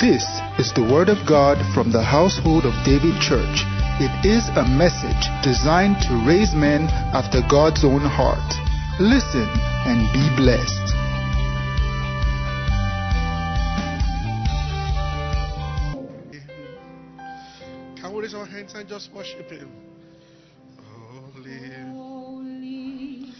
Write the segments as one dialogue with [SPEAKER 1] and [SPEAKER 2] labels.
[SPEAKER 1] This is the Word of God from the household of David Church. It is a message designed to raise men after God's own heart. Listen and be blessed.
[SPEAKER 2] Can we raise our hands and just worship Him? Holy,
[SPEAKER 3] Holy,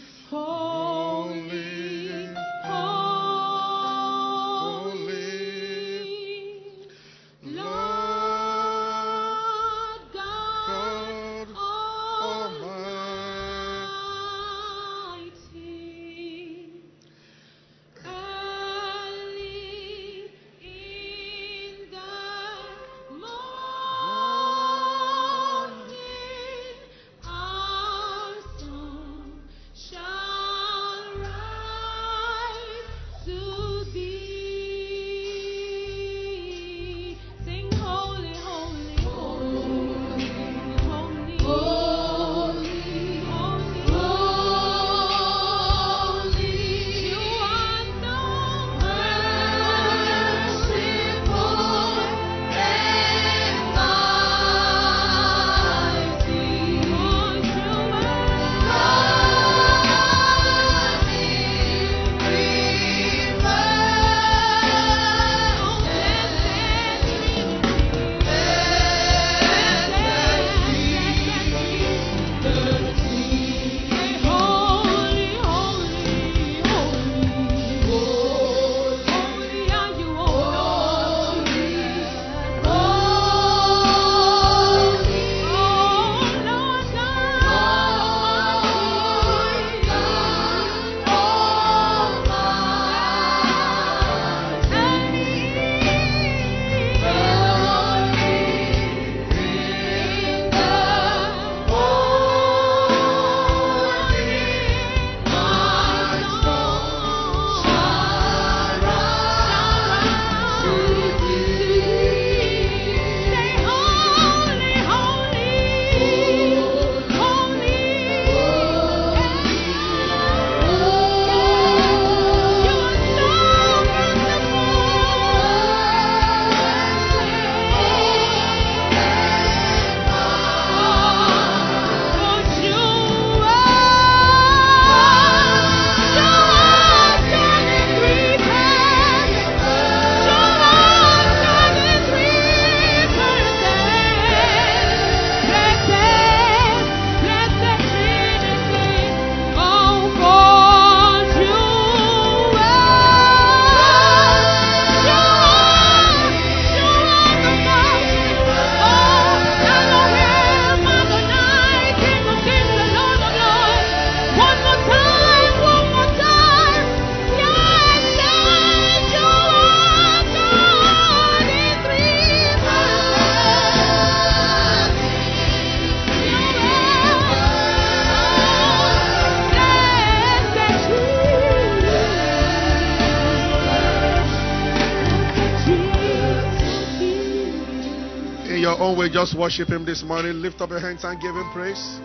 [SPEAKER 2] Just worship Him this morning. Lift up your hands and give Him praise.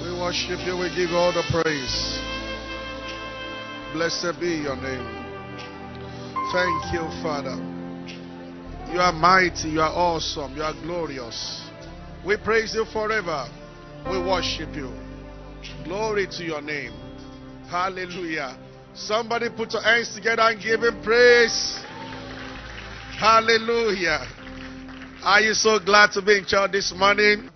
[SPEAKER 2] We worship you, we give all the praise. Blessed be your name. Thank you, Father. You are mighty, you are awesome, you are glorious. We praise you forever. We worship you. Glory to your name. Hallelujah. Somebody put your hands together and give him praise. Hallelujah. Are you so glad to be in church this morning?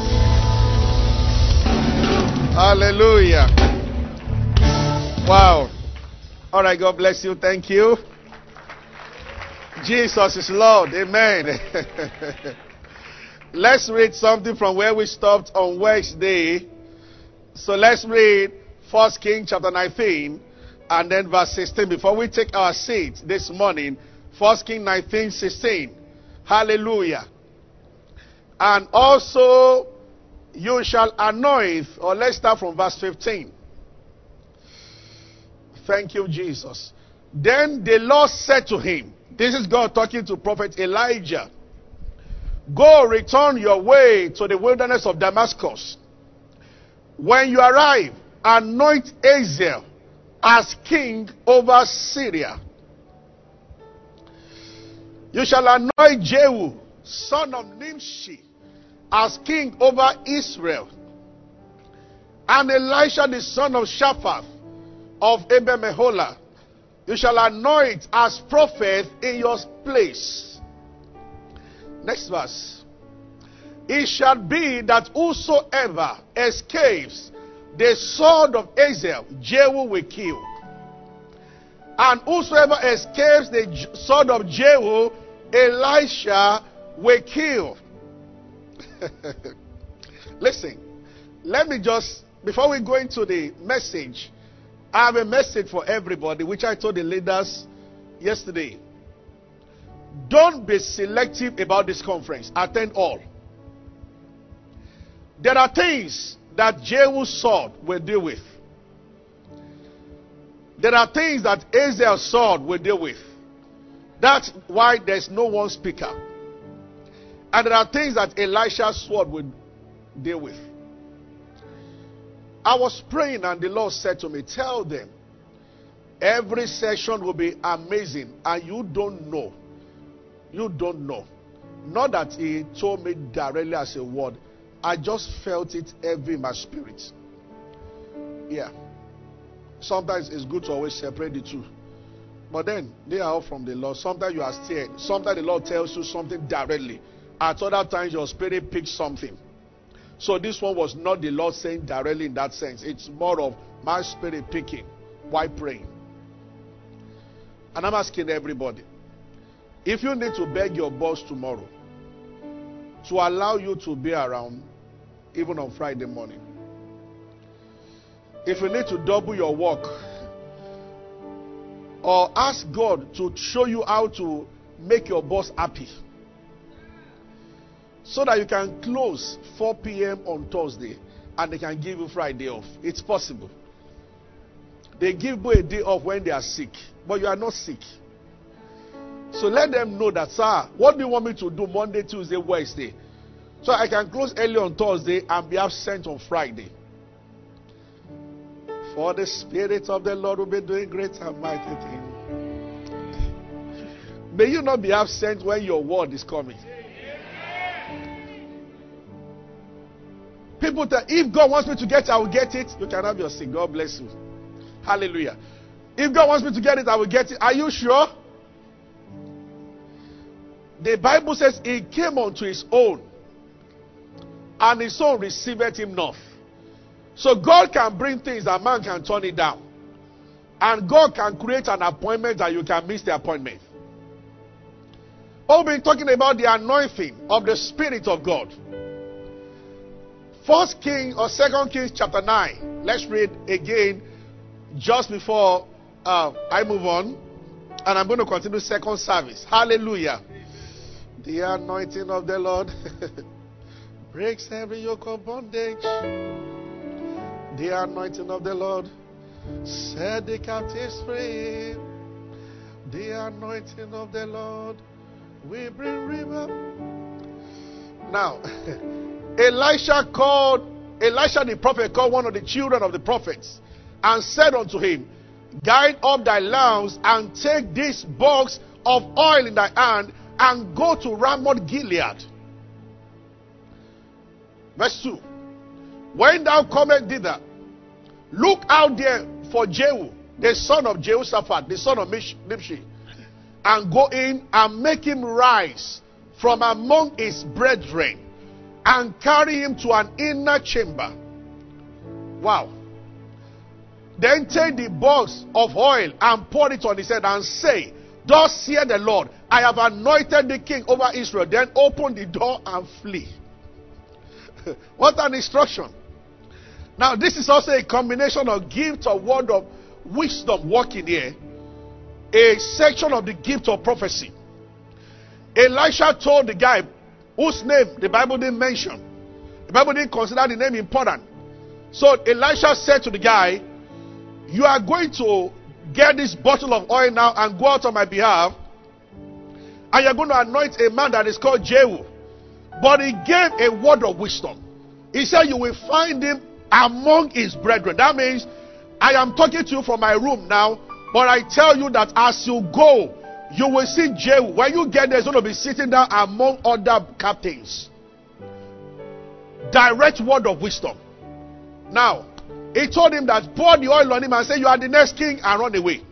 [SPEAKER 2] Hallelujah. Wow. All right, God bless you. Thank you. Jesus is Lord. Amen. let's read something from where we stopped on Wednesday. So let's read First King chapter 19 and then verse 16 before we take our seat this morning. First King 19, 16. Hallelujah. And also you shall anoint, or let's start from verse 15. Thank you, Jesus. Then the Lord said to him, This is God talking to Prophet Elijah. Go return your way to the wilderness of Damascus. When you arrive, anoint Hazael as king over Syria. You shall anoint Jehu, son of Nimshi, as king over Israel. And Elisha, the son of Shaphat of Abel Meholah, you shall anoint as prophet in your place. Next verse. It shall be that whosoever escapes the sword of Hazael, Jehu will kill. And whosoever escapes the sword of Jehu, Elisha will kill. Listen, let me just, before we go into the message, I have a message for everybody, which I told the leaders yesterday. Don't be selective about this conference. Attend all. There are things that Jehu's sword will deal with. There are things that Hazael's sword will deal with. That's why there's no one speaker. And there are things that Elisha's sword will deal with. I was praying, and the Lord said to me, Tell them every session will be amazing, and you don't know. You don't know. Not that He told me directly as a word, I just felt it heavy in my spirit. Yeah. Sometimes it's good to always separate the two. But then they are all from the Lord. Sometimes you are scared. Sometimes the Lord tells you something directly. At other times, your spirit picks something. So this one was not the Lord saying directly in that sense. It's more of my spirit picking while praying. And I'm asking everybody if you need to beg your boss tomorrow to allow you to be around even on Friday morning, if you need to double your work, or ask God to show you how to make your boss happy so that you can close 4 p.m. on Thursday and they can give you Friday off. It's possible. They give you a day off when they are sick, but you are not sick. So let them know that, sir, what do you want me to do Monday, Tuesday, Wednesday? So I can close early on Thursday and be absent on Friday. For the Spirit of the Lord will be doing great and mighty things. May you not be absent when your word is coming. People tell, if God wants me to get it, I will get it. You can have your seat. God bless you. Hallelujah. If God wants me to get it, I will get it. Are you sure? The Bible says he came unto his own, and his own received him not. So God can bring things that man can turn it down. And God can create an appointment that you can miss the appointment. I've been talking about the anointing of the Spirit of God. First King or Second Kings chapter 9. Let's read again just before uh, I move on. And I'm going to continue second service. Hallelujah. The anointing of the Lord breaks every yoke of bondage. The anointing of the Lord set the captives free. The anointing of the Lord will bring river. Now, Elisha called, Elisha the prophet called one of the children of the prophets and said unto him, Guide up thy lamps and take this box of oil in thy hand and go to Ramoth Gilead. Verse 2. When thou comest thither, look out there for Jehu, the son of Jehoshaphat, the son of Nimshi, and go in and make him rise from among his brethren and carry him to an inner chamber. Wow. Then take the box of oil and pour it on his head and say, Thus hear the Lord, I have anointed the king over Israel. Then open the door and flee. what an instruction. Now, this is also a combination of gift of word of wisdom working here, a section of the gift of prophecy. Elisha told the guy whose name the Bible didn't mention, the Bible didn't consider the name important. So Elisha said to the guy, You are going to get this bottle of oil now and go out on my behalf And you're going to anoint a man that is called Jehu. But he gave a word of wisdom. He said, You will find him among his brethren. That means I am talking to you from my room now, but I tell you that as you go, you will see Jehu. When you get there, he's going to be sitting down among other captains. Direct word of wisdom. Now, he told him that pour the oil on him and say, You are the next king, and run away.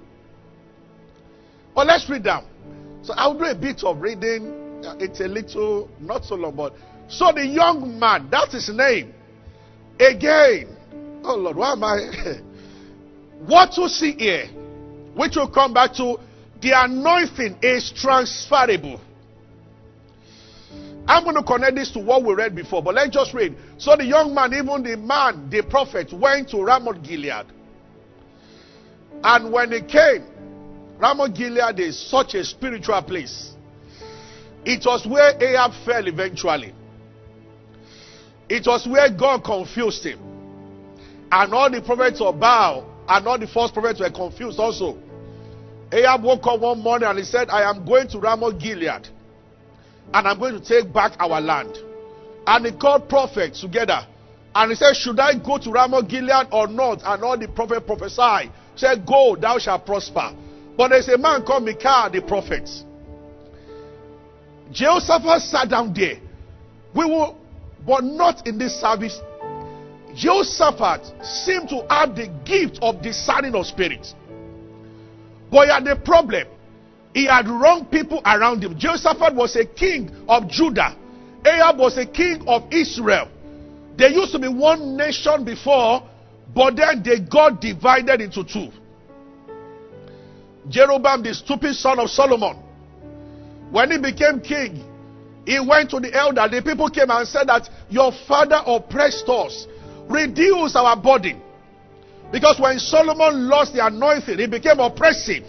[SPEAKER 2] But let's read down. So I'll do a bit of reading. Uh, It's a little, not so long, but so the young man, that's his name. Again, oh Lord, why am I? what you see here, which will come back to, the anointing is transferable. I'm going to connect this to what we read before, but let's just read. So the young man, even the man, the prophet, went to Ramoth Gilead. And when he came, Ramoth Gilead is such a spiritual place. It was where Ahab fell eventually. It was where God confused him. And all the prophets of Baal and all the false prophets were confused also. Ahab woke up one morning and he said, I am going to Ramoth Gilead and I'm going to take back our land. And he called prophets together. And he said, Should I go to Ramoth Gilead or not? And all the prophets prophesied. Said, Go, thou shalt prosper. But there's a man called Micaiah the prophet. Jehoshaphat sat down there. We will, but not in this service. Jehoshaphat seemed to have the gift of discerning of spirits. But he had a problem. He had wrong people around him. Jehoshaphat was a king of Judah. Ahab was a king of Israel. There used to be one nation before, but then they got divided into two. Jeroboam, the stupid son of Solomon, when he became king, he went to the elder. The people came and said that your father oppressed us. Reduce our burden. Because when Solomon lost the anointing, he became oppressive.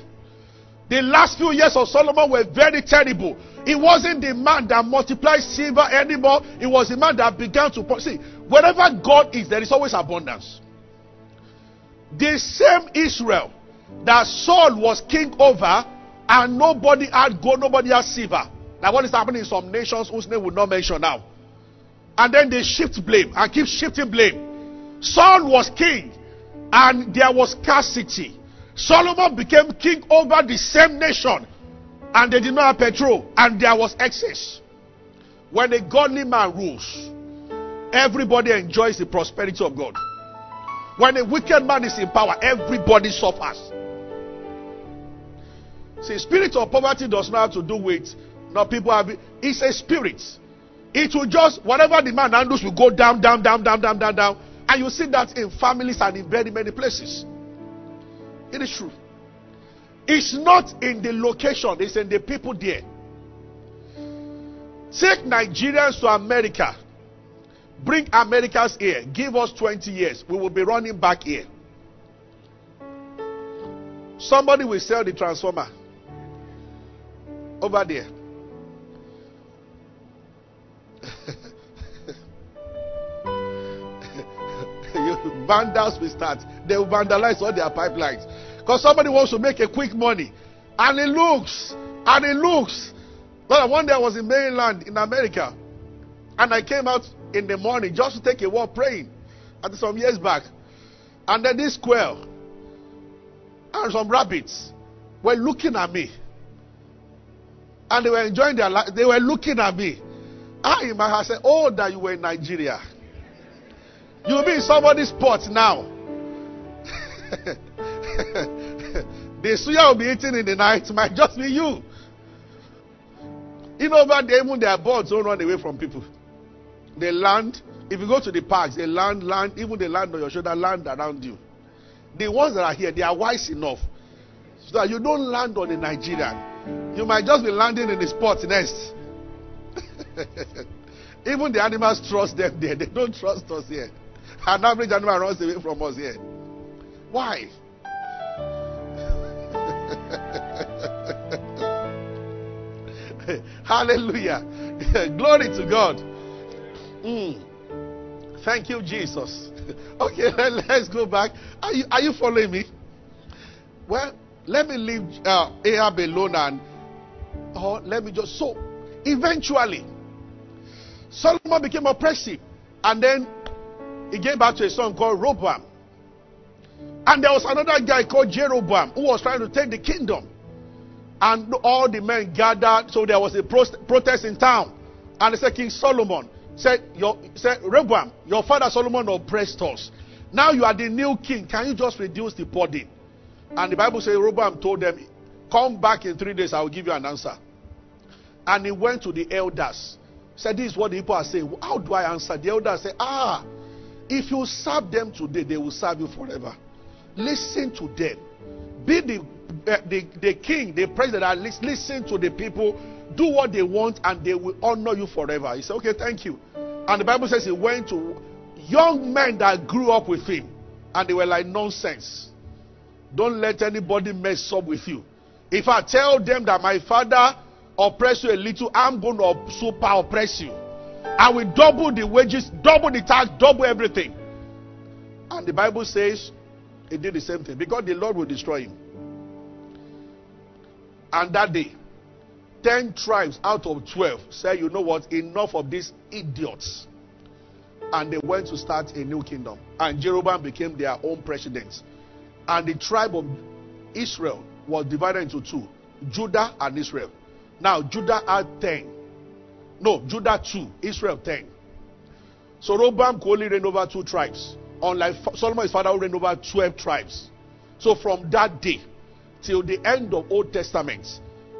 [SPEAKER 2] The last few years of Solomon were very terrible. He wasn't the man that multiplied silver anymore. He was the man that began to see. Wherever God is, there is always abundance. The same Israel that Saul was king over, and nobody had gold, nobody had silver. Now, what is happening in some nations whose name will not mention now? And then they shift blame and keep shifting blame. Saul was king, and there was scarcity. Solomon became king over the same nation, and they did not have petrol, and there was excess. When a godly man rules, everybody enjoys the prosperity of God. When a wicked man is in power, everybody suffers. See, spirit of poverty does not have to do with no people have. It's a spirit. It will just whatever the man handles will go down, down, down, down, down, down, down. And you see that in families and in very many places. It is true. It's not in the location, it's in the people there. Take Nigerians to America. Bring Americans here. Give us 20 years. We will be running back here. Somebody will sell the transformer over there. Vandals will start. They will vandalize all their pipelines. Because somebody wants to make a quick money. And it looks, and it looks. Well, one day I was in mainland in America. And I came out in the morning just to take a walk praying. And some years back. And then this squirrel and some rabbits were looking at me. And they were enjoying their life. They were looking at me. I in my heart said, Oh, that you were in Nigeria. You'll be in somebody's pot now. the suya will be eating in the night. Might just be you. Know, over there, even their birds don't run away from people. They land. If you go to the parks, they land, land, even they land on your shoulder, land around you. The ones that are here, they are wise enough so that you don't land on a Nigerian. You might just be landing in the spot nest. even the animals trust them there. They don't trust us here. An average animal runs away from us here. Why? Hallelujah. Glory to God. Mm. Thank you, Jesus. Okay, let, us go back. Are you, are you following me? Well, let me leave uh, Ahab alone and Or let me just so eventually Solomon became oppressive. And then he gave back to a son called Rehoboam. And there was another guy called Jeroboam who was trying to take the kingdom. And all the men gathered, so there was a protest in town. And they said, King Solomon said, your, said your father Solomon oppressed us. Now you are the new king. Can you just reduce the burden? And the Bible says Rehoboam told them, Come back in three days, I will give you an answer. And he went to the elders. Said, This is what the people are saying. How do I answer? The elders said, Ah, if you serve them today, they will serve you forever. Listen to them. Be the uh, the, the king, the president, listen to the people, do what they want, and they will honor you forever. He said, Okay, thank you. And the Bible says he went to young men that grew up with him, and they were like, Nonsense. Don't let anybody mess up with you. If I tell them that my father oppress you a little, I'm going to super oppress you. I will double the wages, double the tax, double everything. And the Bible says he did the same thing because the Lord will destroy him. And that day, 10 tribes out of 12 said, You know what? Enough of these idiots. And they went to start a new kingdom. And Jeroboam became their own president. And the tribe of Israel was divided into two Judah and Israel. Now, Judah had 10. No, Judah 2, Israel 10. So Rehoboam could only reign over two tribes. Unlike Solomon, his father, reigned over 12 tribes. So from that day, till the end of Old Testament,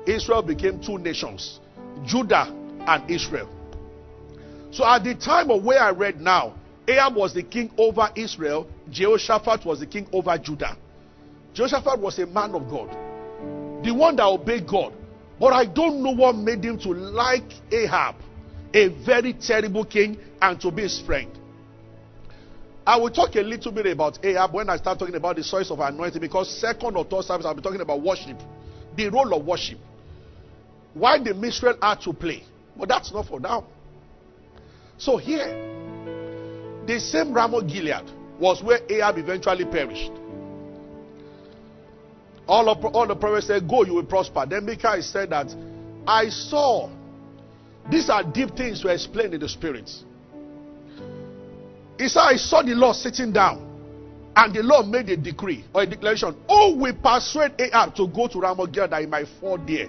[SPEAKER 2] Israel became two nations, Judah and Israel. So at the time of where I read now, Ahab was the king over Israel, Jehoshaphat was the king over Judah. Jehoshaphat was a man of God, the one that obeyed God. But I don't know what made him to like Ahab, a very terrible king, and to be his friend. I will talk a little bit about Ahab when I start talking about the source of anointing because second or third service I'll be talking about worship, the role of worship. Why the minstrel had to play. But that's not for now. So here, the same Ramoth Gilead was where Ahab eventually perished. All, of, all the prophets said, Go, you will prosper. Then Micaiah said that I saw. These are deep things to explain in the spirits. He said, I saw the Lord sitting down. And the Lord made a decree or a declaration. Oh, we persuade Ahab to go to Ramoth Gilead that he might fall there.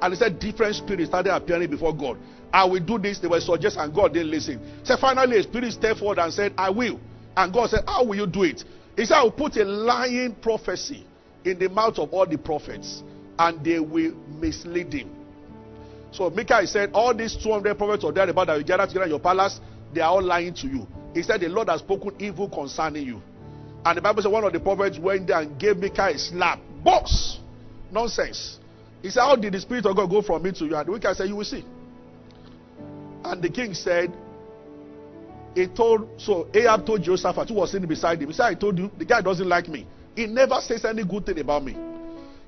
[SPEAKER 2] And he said, different spirits started appearing before God. I will do this. They were suggesting, and God didn't listen. So finally, a spirit stepped forward and said, I will. And God said, How will you do it? He said, I will put a lying prophecy in the mouth of all the prophets, and they will mislead him. So Micah said, All these 200 prophets are there about that you gather together in your palace, they are all lying to you. He said, The Lord has spoken evil concerning you. And the Bible said one of the prophets went there and gave Micah a slap. Boss! Nonsense. He said, How did the Spirit of God go from me to you? And Micah said, You will see. And the king said, He told, so Ahab told Joseph, who was sitting beside him, He said, I told you, the guy doesn't like me. He never says any good thing about me.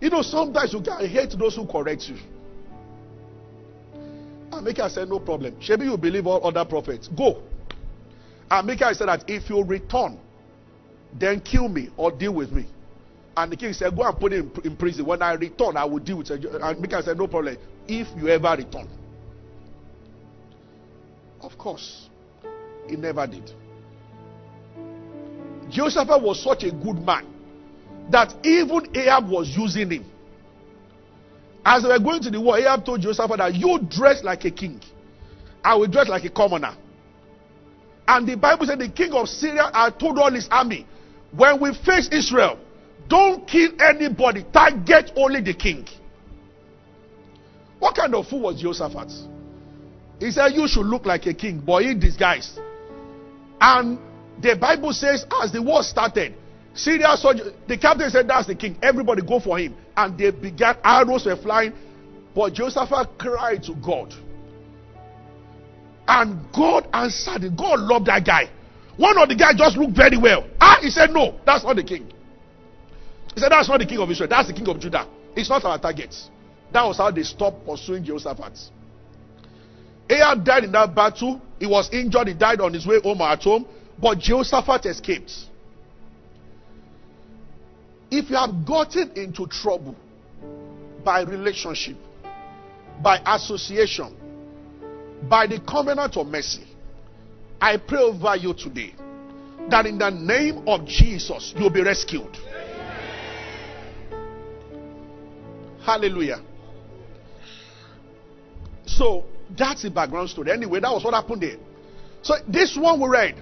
[SPEAKER 2] You know, sometimes you can hate those who correct you. And Micah said, No problem. Maybe you believe all other prophets. Go. And Micah said that if you return, then kill me or deal with me. And the king said, Go and put him in prison. When I return, I will deal with you. And Micah said, No problem. If you ever return. Of course, he never did. Joseph was such a good man that even Ahab was using him. As they were going to the war, Ahab told Joseph that you dress like a king. I will dress like a commoner. And the Bible said the king of Syria had told all his army, when we face Israel, don't kill anybody, target only the king. What kind of fool was Jehoshaphat? He said, You should look like a king, but in disguise. And the Bible says, as the war started, Syria soldier, the captain said, That's the king. Everybody go for him. And they began, arrows were flying. But Jehoshaphat cried to God. And God answered it. God loved that guy. One of the guys just looked very well. Ah, he said, No, that's not the king. He said, That's not the king of Israel. That's the king of Judah. It's not our target. That was how they stopped pursuing Jehoshaphat. Ahab died in that battle. He was injured. He died on his way home at home. But Jehoshaphat escaped. If you have gotten into trouble by relationship, by association, by the covenant of mercy, I pray over you today that in the name of Jesus you'll be rescued. Hallelujah. So that's the background story. Anyway, that was what happened there. So this one we read.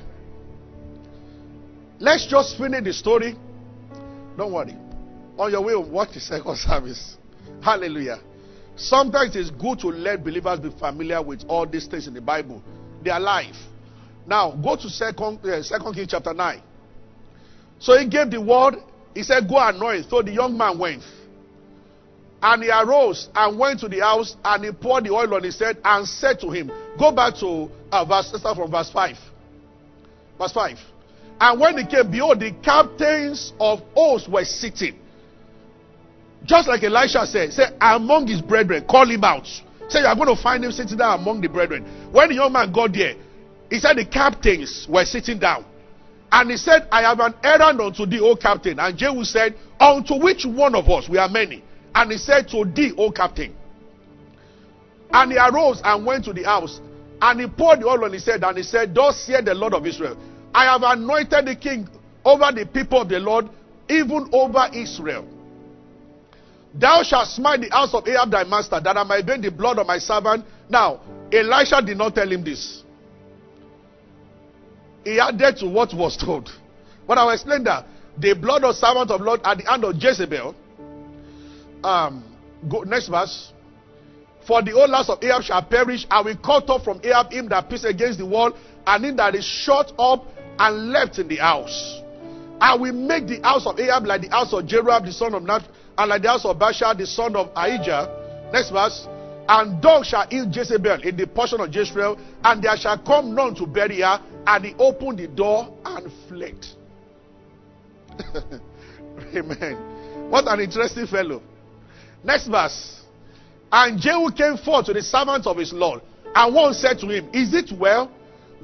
[SPEAKER 2] Let's just finish the story. Don't worry. On your way, watch the second service. Hallelujah. Sometimes it's good to let believers be familiar with all these things in the Bible. They are life. Now go to second uh, Second King chapter nine. So he gave the word. He said, "Go anoint." So the young man went, and he arose and went to the house, and he poured the oil on his head and said to him, "Go back to uh, verse start from verse five. Verse five. And when they came, behold, the captains of hosts were sitting. Just like Elisha said, say among his brethren, call him out. Say you are going to find him sitting down among the brethren. When the young man got there, he said the captains were sitting down. And he said, I have an errand unto thee, O captain. And Jehu said, Unto which one of us? We are many. And he said, To thee, O captain. And he arose and went to the house. And he poured the oil on his head. And he said, Thus saith the Lord of Israel, I have anointed the king over the people of the Lord, even over Israel. Thou shalt smite the house of Ahab thy master, that I might bring the blood of my servant. Now, Elisha did not tell him this. He added to what was told. But I will explain that. The blood of servant of Lord at the hand of Jezebel. Um, go, next verse. For the whole house of Ahab shall perish. I will cut off from Ahab him that peace against the wall, and him that is shut up and left in the house. I will make the house of Ahab like the house of Jeroboam the son of Nebat, and like the house of Baasha the son of Ahijah. Next verse. And dogs shall eat Jezebel in the portion of Jezreel, and there shall come none to bury her. And he opened the door and fled. Amen. What an interesting fellow. Next verse. And Jehu came forth to the servants of his Lord, and one said to him, Is it well?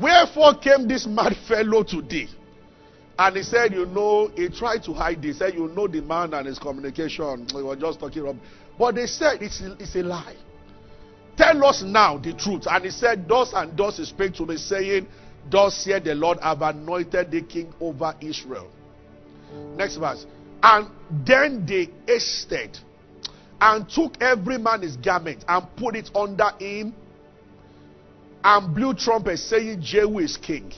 [SPEAKER 2] Wherefore came this mad fellow to thee? And he said, You know, he tried to hide this. He said, You know the man and his communication. We were just talking about. But they said, It's, it's a lie. Tell us now the truth. And he said, Thus and thus he spake to me, saying, Thus said the Lord, I've anointed the king over Israel. Next verse. And then they hasted and took every man his garment and put it under him and blew trumpets, saying, Jehu is king.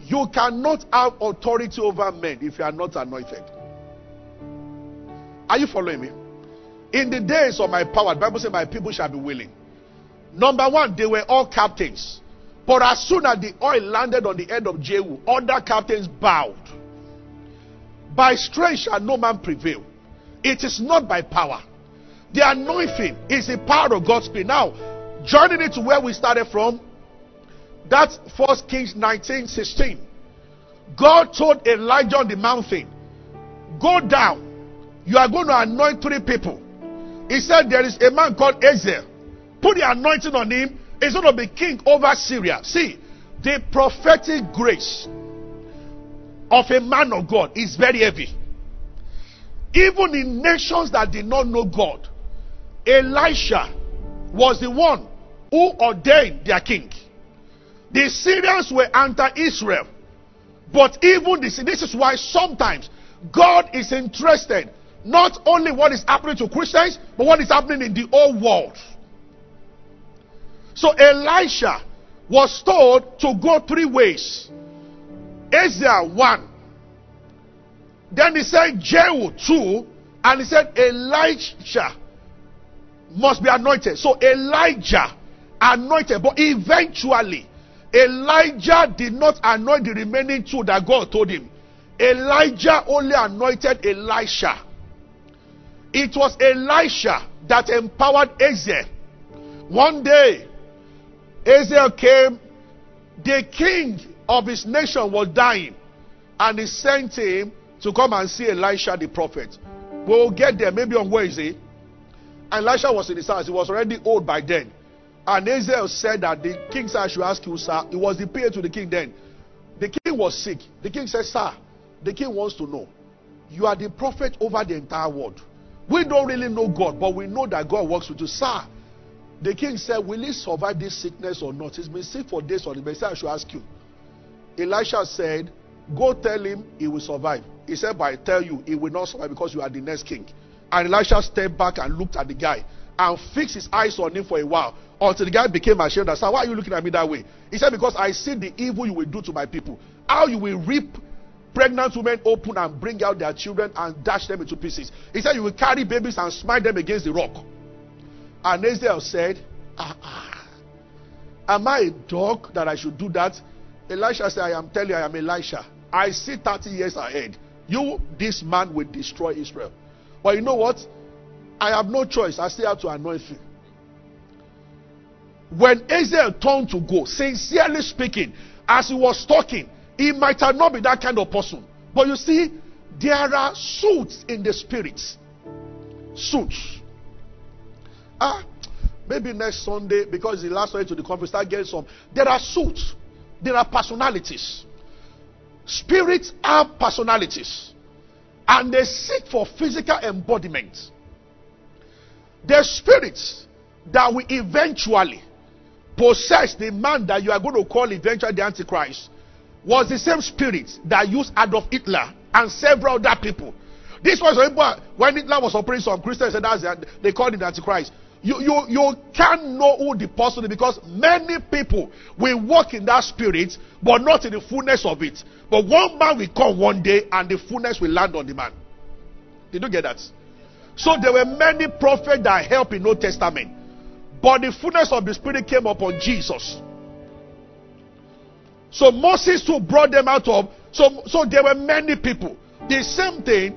[SPEAKER 2] You cannot have authority over men if you are not anointed. Are you following me? In the days of my power, the Bible says, My people shall be willing. Number one, they were all captains. But as soon as the oil landed on the head of Jehu, other captains bowed. By strength shall no man prevail. It is not by power. The anointing is the power of God's spirit. Now, joining it to where we started from, that's First Kings 19 16. God told Elijah on the mountain, Go down. You are going to anoint three people. He said, There is a man called Ezer. Put the anointing on him. He's going to be king over Syria. See, the prophetic grace of a man of God is very heavy. Even in nations that did not know God, Elisha was the one who ordained their king. The Syrians were anti Israel. But even this, this is why sometimes God is interested not only what is happening to Christians, but what is happening in the whole world. So Elisha was told to go three ways. Ezra one. Then he said Jehu two. And he said Elijah must be anointed. So Elijah anointed. But eventually, Elijah did not anoint the remaining two that God told him. Elijah only anointed Elisha. It was Elisha that empowered Ezer. One day, Ezer came, the king of his nation was dying, and he sent him to come and see Elisha the prophet. We'll get there maybe on Wednesday. And Elisha was in his house, he was already old by then. And Ezer said that the king said, I should ask you, sir. It was the PA to the king then. The king was sick. The king said, Sir, the king wants to know. You are the prophet over the entire world. We don't really know God, but we know that God works with you. Sir, The king said, Will he survive this sickness or not? He's been sick for days or He said, I should ask you. Elisha said, Go tell him he will survive. He said, But I tell you, he will not survive because you are the next king. And Elisha stepped back and looked at the guy and fixed his eyes on him for a while until the guy became ashamed and said, Why are you looking at me that way? He said, Because I see the evil you will do to my people. How you will reap pregnant women open and bring out their children and dash them into pieces. He said, You will carry babies and smite them against the rock. And Israel said, ah, ah, Am I a dog that I should do that? Elisha said, I am telling you, I am Elisha. I see 30 years ahead. You, this man, will destroy Israel. But you know what? I have no choice. I still have to anoint you. When Israel turned to go, sincerely speaking, as he was talking, he might have not been that kind of person. But you see, there are suits in the spirit. Suits. Ah, maybe next Sunday, because the last way to the conference, start getting some. There are suits. There are personalities. Spirits have personalities. And they seek for physical embodiment. The spirits that will eventually possess the man that you are going to call eventually the Antichrist was the same spirit that used Adolf Hitler and several other people. This was when Hitler was operating some Christians said that's they called it the Antichrist. You, you, you can't know who the person is because many people will walk in that spirit, but not in the fullness of it. But one man will come one day and the fullness will land on the man. Did you get that? So there were many prophets that helped in Old Testament. But the fullness of the Spirit came upon Jesus. So Moses who brought them out of. So, so there were many people. The same thing.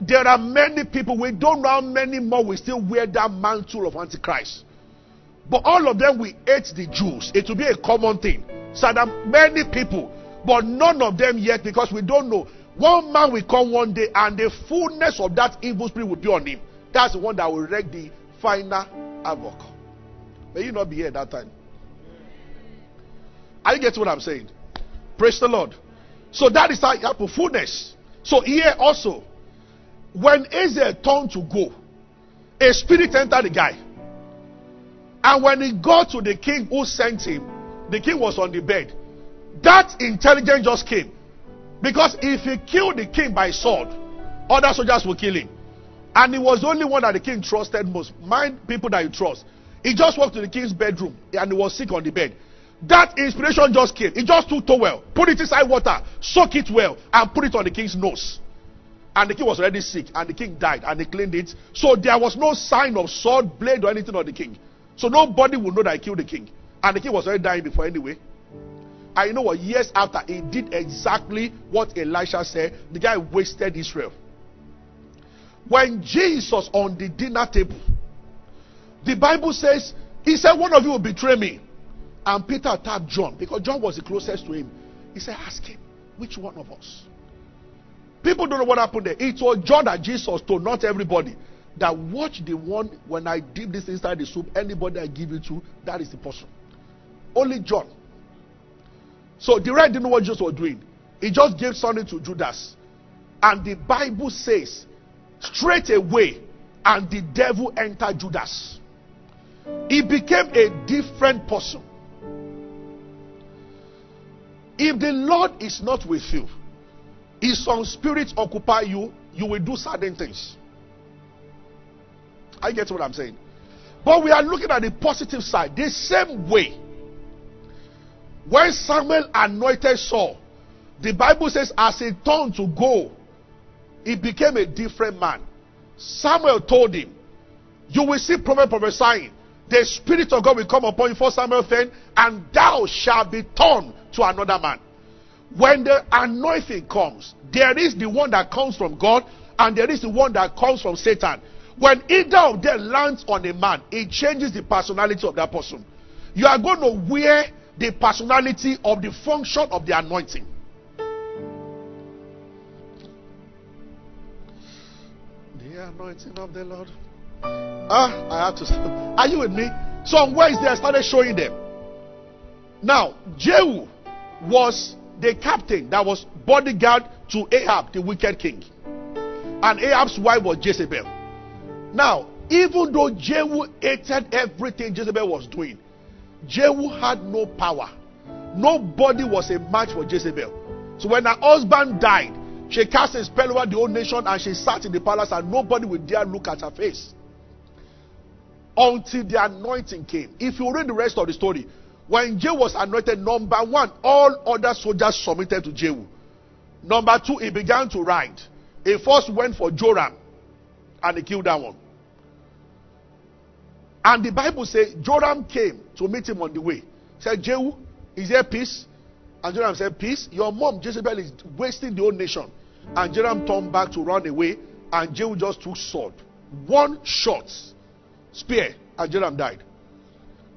[SPEAKER 2] There are many people. We don't know many more we still wear that mantle of Antichrist. But all of them we hate the Jews. It will be a common thing. So there are many people, but none of them yet because we don't know. One man will come one day and the fullness of that evil spirit will be on him. That's the one that will wreak the final havoc. May you not be here at that time. Are you getting what I'm saying? Praise the Lord. So that is how you have fullness. So here also, when Israel turned to go, a spirit entered the guy. And when he got to the king who sent him, the king was on the bed. That intelligence just came. Because if he killed the king by sword, other soldiers will kill him. And he was the only one that the king trusted most. Mind people that you trust. He just walked to the king's bedroom and he was sick on the bed. That inspiration just came. He just took towel, put it inside water, soak it well, and put it on the king's nose. And the king was already sick, and the king died, and they cleaned it. So there was no sign of sword, blade, or anything on the king. So nobody would know that he killed the king. And the king was already dying before anyway. And you know what? Years after, he did exactly what Elisha said. The guy wasted Israel. When Jesus on the dinner table, the Bible says, He said, One of you will betray me. And Peter tapped John because John was the closest to him. He said, Ask him, which one of us? People don't know what happened there. It was John that Jesus told, not everybody, that watch the one when I dip this inside the soup, anybody I give it to, that is the person. Only John. So the right didn't know what Jesus was doing. He just gave something to Judas. And the Bible says, straight away, and the devil entered Judas. He became a different person. If the Lord is not with you, if some spirits occupy you, you will do certain things. I get what I'm saying. But we are looking at the positive side. The same way, when Samuel anointed Saul, the Bible says, as he turned to go, he became a different man. Samuel told him, You will see prophet prophesying. The Spirit of God will come upon you, for Samuel 10, and thou shalt be turned to another man. When the anointing comes, there is the one that comes from God, and there is the one that comes from Satan. When either of them lands on a man, it changes the personality of that person. You are going to wear the personality of the function of the anointing. The anointing of the Lord. Ah, I have to. Are you with me? So on Wednesday, I started showing them. Now, Jehu was the captain that was bodyguard to Ahab, the wicked king. And Ahab's wife was Jezebel. Now, Even though Jehu hated everything Jezebel was doing, Jehu had no power. Nobody was a match for Jezebel. So when her husband died, she cast a spell over the whole nation and she sat in the palace and nobody would dare look at her face. Until the anointing came. If you read the rest of the story, when Jehu was anointed, number one, all other soldiers submitted to Jehu. Number two, he began to ride. He first went for Joram and he killed that one. And the Bible says Joram came to meet him on the way. Said, Jehu, is there peace? And Joram said, Peace? Your mom, Jezebel, is wasting the whole nation. And Joram turned back to run away, and Jehu just took sword. One shot, spear, and Joram died.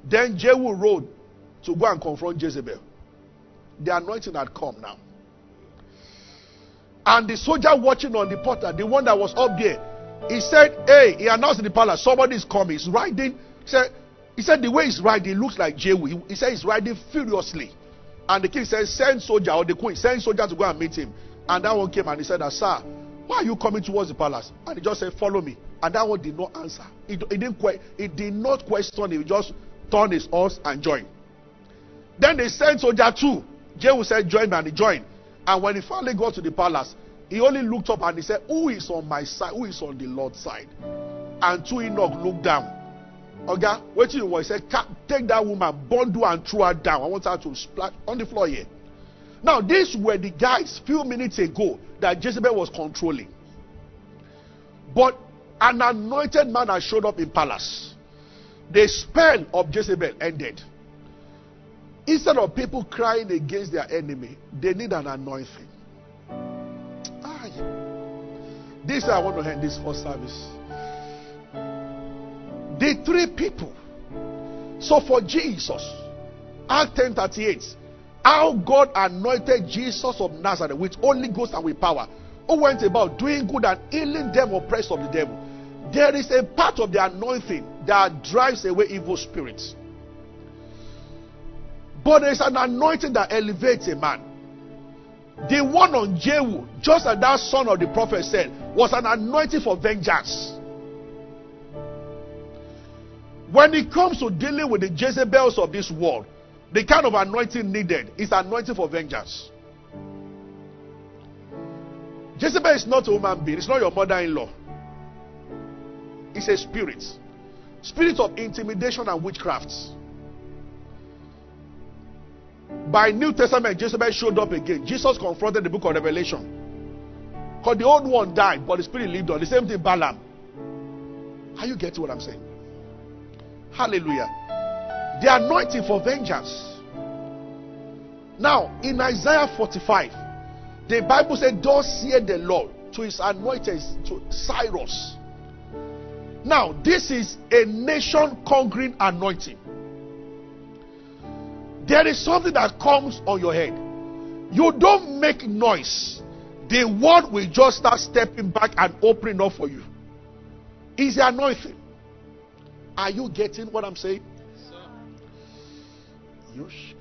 [SPEAKER 2] Then Jehu rode to go and confront Jezebel. The anointing had come now. And the soldier watching on the portal, the one that was up there, he said, Hey, he announced in the palace, somebody is coming. He's riding. He said, he said the way he's riding looks like Jehu. He, he said he's riding furiously. And the king said, Send soldier or the queen, send soldier to go and meet him. And that one came and he said, Sir, why are you coming towards the palace? And he just said, Follow me. And that one did not answer. He, didn't que- he did not question him. He just turned his horse and joined. Then they sent soldier two. Jehu said, Join me, and he joined. And when he finally got to the palace, he only looked up and he said, Who is on my side? Who is on the Lord's side? And two eunuch looked down. Oga, you want? He said, Take that woman, bundle and throw her down. I want her to splash on the floor here. Now, these were the guys few minutes ago that Jezebel was controlling. But an anointed man has showed up in palace. The spell of Jezebel ended. Instead of people crying against their enemy, they need an anointing. Aye. This I want to end this first service. The three people. So for Jesus, Act 10 38, how God anointed Jesus of Nazareth with Holy Ghost and with power, who went about doing good and healing them oppressed of the devil. There is a part of the anointing that drives away evil spirits. But there is an anointing that elevates a man. The one on Jehu, just as that son of the prophet said, was an anointing for vengeance. When it comes to dealing with the Jezebels of this world, the kind of anointing needed is anointing for vengeance. Jezebel is not a human being, it's not your mother in law. It's a spirit. Spirit of intimidation and witchcraft. By New Testament, Jezebel showed up again. Jesus confronted the book of Revelation. Because the old one died, but the spirit lived on. The same thing, Balaam. Are you getting what I'm saying? Hallelujah. The anointing for vengeance. Now, in Isaiah 45, the Bible said, Thus saith the Lord to his anointed, to Cyrus. Now, this is a nation conquering anointing. There is something that comes on your head. You don't make noise. The word will just start stepping back and opening up for you. Is the anointing. Are you getting what I'm saying? Sh-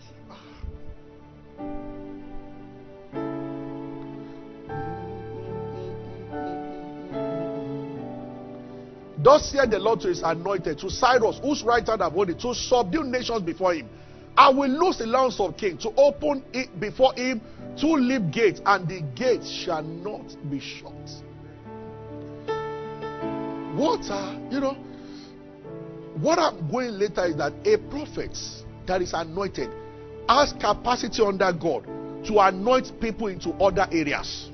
[SPEAKER 2] Thus said the Lord to his anointed, to Cyrus, whose right hand have holding, to subdue nations before him. I will loose the lands of kings to open it before him two leap gates, and the gates shall not be shut. What are, you know, what I'm going later is that a prophet that is anointed has capacity under God to anoint people into other areas.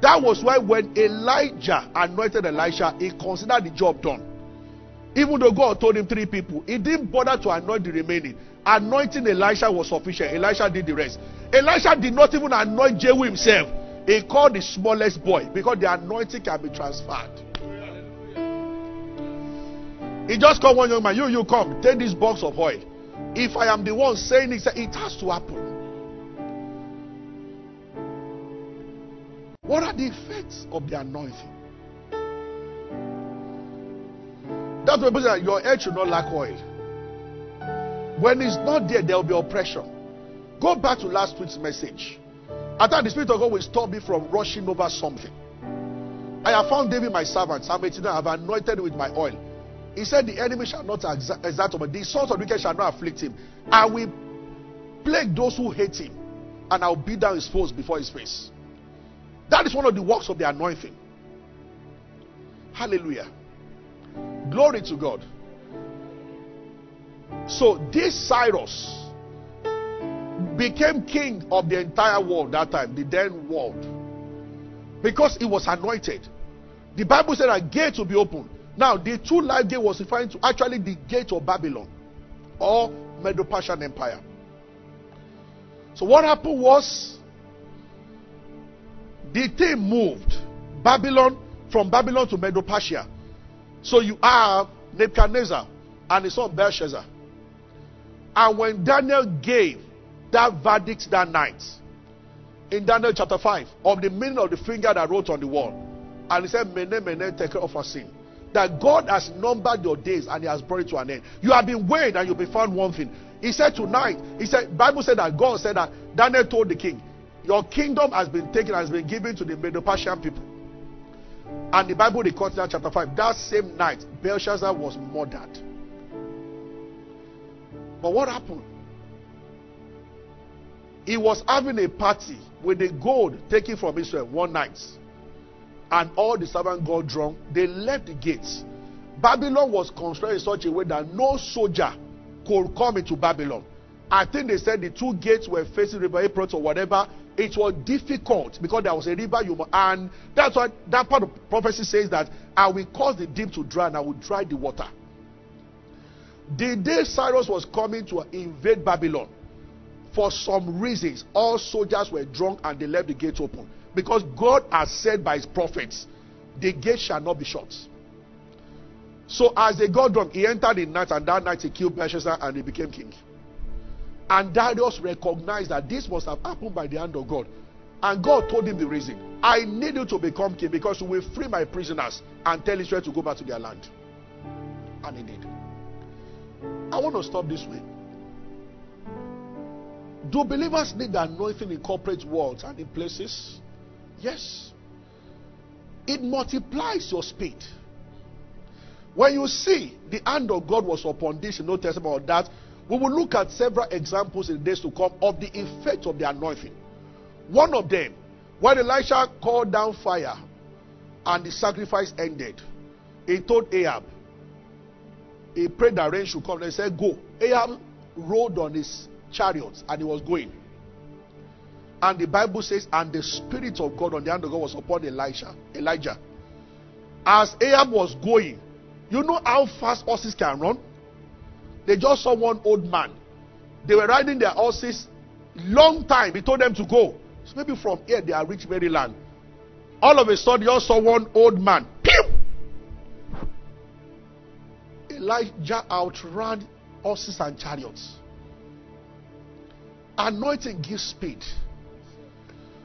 [SPEAKER 2] That was why when Elijah anointed Elisha, he considered the job done. Even though God told him three people, he didn't bother to anoint the remaining. Anointing Elisha was sufficient. Elisha did the rest. Elisha did not even anoint Jehu himself. He called the smallest boy because the anointing can be transferred. He just called one young man, you, you come, take this box of oil. If I am the one saying it, it has to happen. What are the effects of the anointing? That's why people say your head should not lack oil. When it's not there, there will be oppression. Go back to last week's message. I thought the Spirit of God will stop me from rushing over something. I have found David my servant, Psalm 89, I have anointed with my oil. He said, The enemy shall not exa- exact him, the sons of the wicked shall not afflict him. I will plague those who hate him, and I will beat down his foes before his face. That is one of the works of the anointing. Hallelujah. Glory to God. So this Cyrus became king of the entire world that time, the then world. Because he was anointed. The Bible said that gate will be open. Now, the two life gate was referring to actually the gate of Babylon or Medo-Persian Empire. So what happened was the thing moved Babylon from Babylon to Medo-Persia. So you have Nebuchadnezzar and his son Belshazzar. And when Daniel gave that verdict that night, in Daniel chapter 5, of the meaning of the finger that wrote on the wall, and he said, Mene, mene, Tekel Upharsin. That God has numbered your days and he has brought it to an end. You have been weighed and you'll be found one thing. He said tonight, he said, Bible said that God said that Daniel told the king, Your kingdom has been taken, has been given to the Medo-Persian people. And the Bible records that chapter 5. That same night, Belshazzar was murdered. But what happened? He was having a party with the gold taken from Israel one night. And all the servants got drunk. They left the gates. Babylon was constructed in such a way that no soldier could come into Babylon. I think they said the two gates were facing River Euphrates or whatever. It was difficult because there was a river, you and that's why that part of prophecy says that I will cause the deep to dry and I will dry the water. The day Cyrus was coming to invade Babylon, for some reasons, all soldiers were drunk and they left the gates open. Because God has said by his prophets, the gate shall not be shut. So as they got drunk, he entered in night, and that night he killed Belshazzar and he became king. And Darius recognized that this must have happened by the hand of God. And God told him the reason. I need you to become king because you will free my prisoners and tell Israel to go back to their land. And he did. I want to stop this way. Do believers need the anointing in corporate worlds and in places? Yes. It multiplies your speed. When you see the hand of God was upon this in Old Testament or that, we will look at several examples in the days to come of the effect of the anointing. One of them, when Elisha called down fire and the sacrifice ended, he told Ahab, he prayed that rain should come. They said, Go. Ahab rode on his chariot and he was going. And the Bible says, and the Spirit of God on the hand of God was upon Elisha, Elijah. As Ahab was going, you know how fast horses can run? They just saw one old man. They were riding their horses long time. He told them to go. So maybe from here they are reached Maryland. All of a sudden, you saw one old man. Pew! Elijah outran horses and chariots. Anointing gives speed.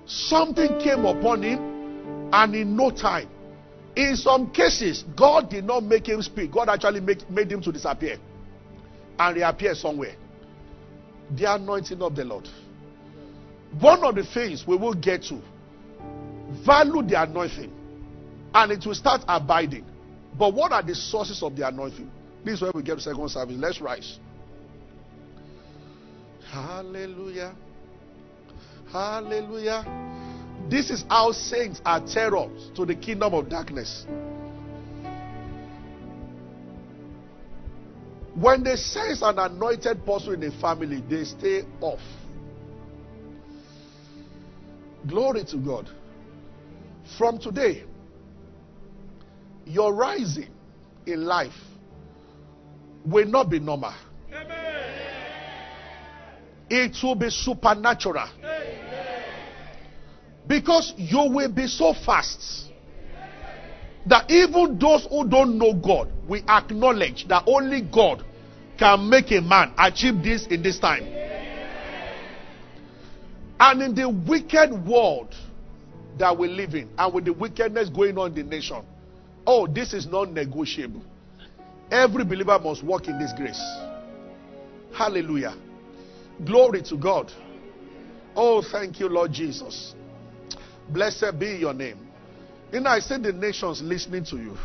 [SPEAKER 2] Something came upon him, and in no time, in some cases, God did not make him speak. God actually make, made him to disappear and reappear somewhere. The anointing of the Lord. One of the things we will get to value the anointing and it will start abiding. But what are the sources of the anointing? This is where we get second service. Let's rise. Hallelujah. Hallelujah. This is how saints are terrors to the kingdom of darkness. When they sense an anointed person in a family, they stay off. Glory to God. From today, your rising in life will not be normal. It will be supernatural. Because you will be so fast that even those who don't know God will acknowledge that only God can make a man achieve this in this time. And in the wicked world that we live in, and with the wickedness going on in the nation, oh, this is not negotiable. Every believer must walk in this grace. Hallelujah. Glory to God. Oh, thank you, Lord Jesus. Blessed be your name. You know, I see the nations listening to you.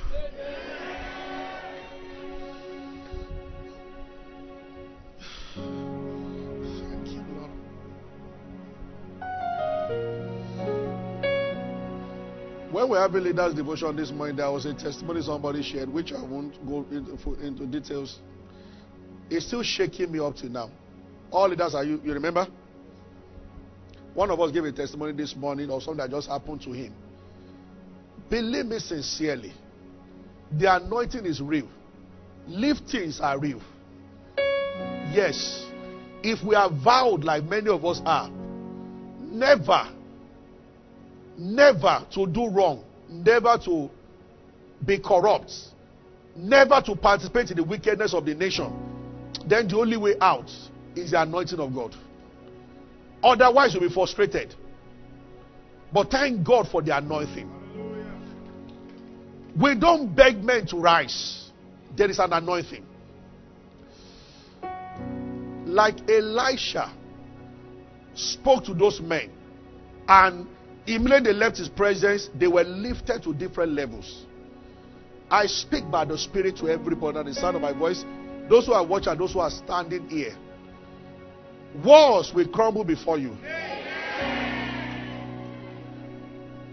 [SPEAKER 2] Thank you, Lord. When we have a leaders devotion this morning, there was a testimony somebody shared, which I won't go into, into details. It's still shaking me up to now. All leaders are you, you remember? One of us gave a testimony this morning of something that just happened to him. Believe me sincerely, the anointing is real. Liftings are real. Yes, if we are vowed like many of us are, never, never to do wrong, never to be corrupt, never to participate in the wickedness of the nation, then the only way out is the anointing of God. Otherwise, you'll be frustrated. But thank God for the anointing. We don't beg men to rise, there is an anointing. Like Elisha spoke to those men, and immediately they left his presence, they were lifted to different levels. I speak by the Spirit to everybody at the sound of my voice. Those who are watching, those who are standing here. Walls will crumble before you.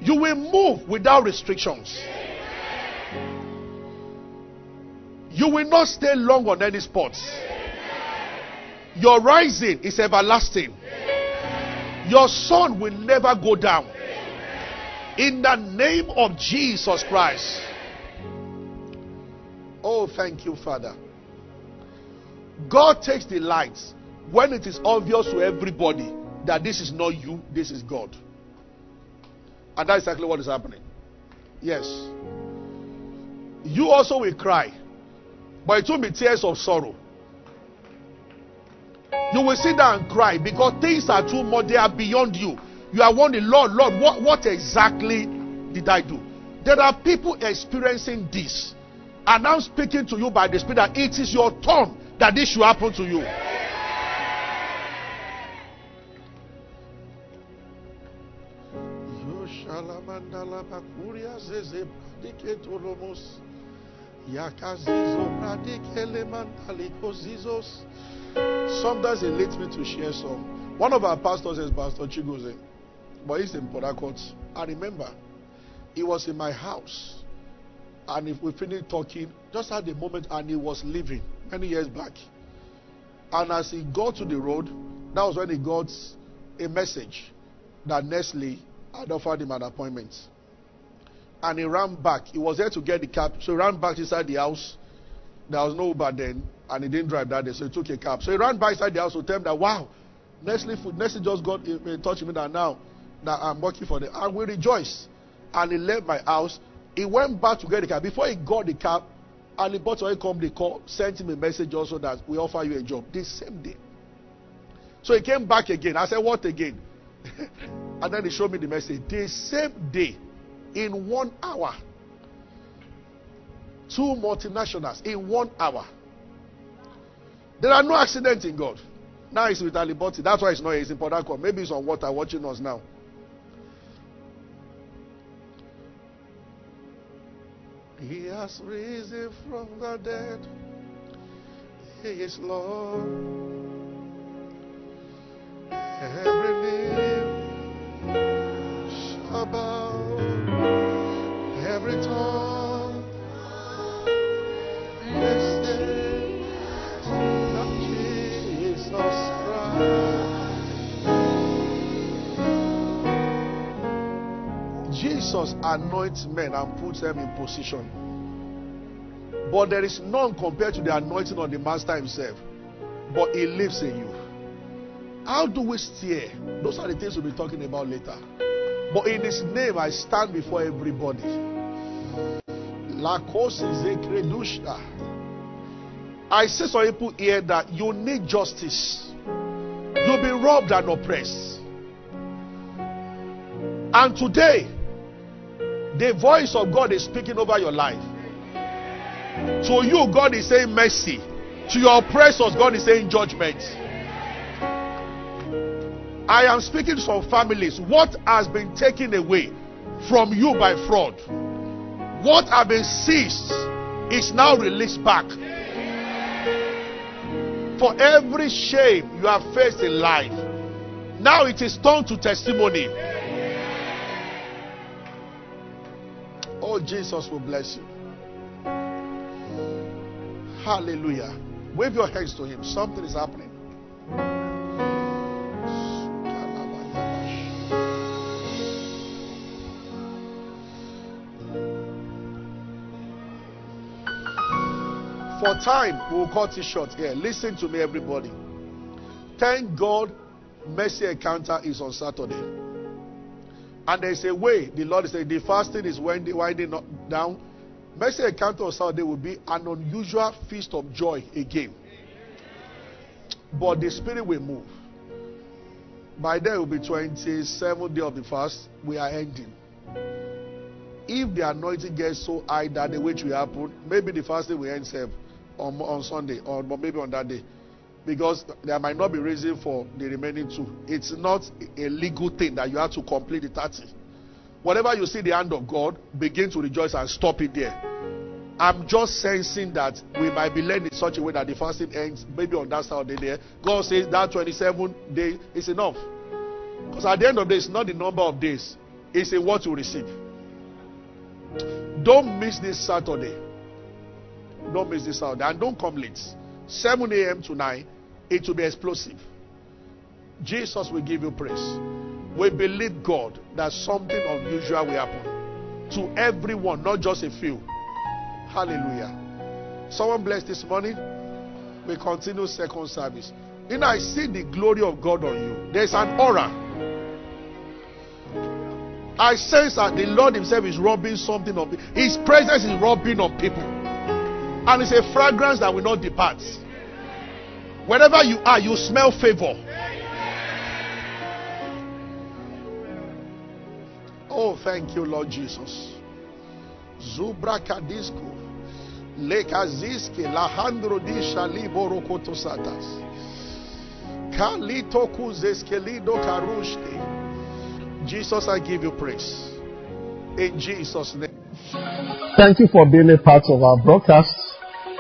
[SPEAKER 2] You will move without restrictions. You will not stay long on any spots. Your rising is everlasting. Your sun will never go down. In the name of Jesus Christ. Oh, thank you, Father. God takes delight when it is obvious to everybody that this is not you, this is God. And that's exactly what is happening. Yes. You also will cry, but it won't be tears of sorrow. You will sit down and cry because things are too much, they are beyond you. You are wondering, Lord, Lord, what, what exactly did I do? There are people experiencing this. And I'm speaking to you by the Spirit that it is your turn that this should happen to you. Sometimes it leads me to share some. One of our pastors is Pastor Chigozie, but he's in Harcourt. I remember he was in my house, and if we finished talking, just at the moment, and he was leaving many years back. And as he got to the road, that was when he got a message that Nestle had offered him an appointment. And he ran back. He was there to get the cab, so he ran back inside the house. There was no Uber then, and he didn't drive that day, so he took a cab. So he ran back inside the house to tell him that, wow, Nestle food, Nestle just got in, touch with me that now that I'm working for them. And we rejoice. And he left my house. He went back to get the cab. Before he got the cab, and the bottle company sent him a message also that we offer you a job the same day. So he came back again. I said, What again? and then he showed me the message. The same day, in one hour, two multinationals in one hour. There are no accidents in God. Now he's with Aliboti. That's why it's not he's in Port Harcourt. Maybe he's on water watching us now. He has risen from the dead. He is Lord. Every knee shall bow. Jesus anoints men and puts them in position. But there is none compared to the anointing of the Master Himself. But He lives in you. How do we steer? Those are the things we'll be talking about later. But in His name, I stand before everybody. I see some people here that you need justice. You've been robbed and oppressed. And today, the voice of God is speaking over your life. To you, God is saying mercy. To your oppressors, God is saying judgment. I am speaking to some families. What has been taken away from you by fraud. What have been seized is now released back. For every shame you have faced in life, now it is turned to testimony. Oh, Jesus will bless you. Hallelujah. Wave your hands to Him. Something is happening. For time, we'll cut it short here. Listen to me, everybody. Thank God, mercy encounter is on Saturday. And there's a way the Lord is saying the fasting is winding, winding down. Mercy encounter on Saturday will be an unusual feast of joy again. But the Spirit will move. By then it will be 27th day of the fast. We are ending. If the anointing gets so high that the which will happen, maybe the fasting will end on, on Sunday or but maybe on that day. Because there might not be reason for the remaining two. It's not a legal thing that you have to complete the 30. Whatever you see the hand of God, begin to rejoice and stop it there. I'm just sensing that we might be led in such a way that the fasting ends maybe on that Saturday there. God says that 27 days is enough. Because at the end of the day, it's not the number of days, it's in what you receive. Don't miss this Saturday. Don't miss this Saturday. And don't come late. 7 a.m. to 9, it will be explosive. Jesus will give you praise. We believe God that something unusual will happen to everyone, not just a few. Hallelujah. Someone blessed this morning. We continue second service. You know, I see the glory of God on you. There's an aura. I sense that the Lord Himself is rubbing something on. His presence is rubbing on people. And it's a fragrance that will not depart. Wherever you are, you smell favor. Oh, thank you, Lord Jesus. Zubra Zubrakadisku. Lekaziski lahandro di shalibo rokoto satas. Kalito kuzeskelido karushte. Jesus, I give you praise. In Jesus' name.
[SPEAKER 4] Thank you for being a part of our broadcast.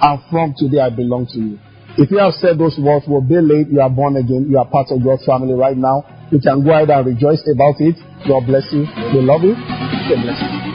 [SPEAKER 4] and from today I belong to you. If you have said those words, will be late, you are born again, you are part of God's family right now. You can go ahead and rejoice about it. God bless you. We love you. God bless you.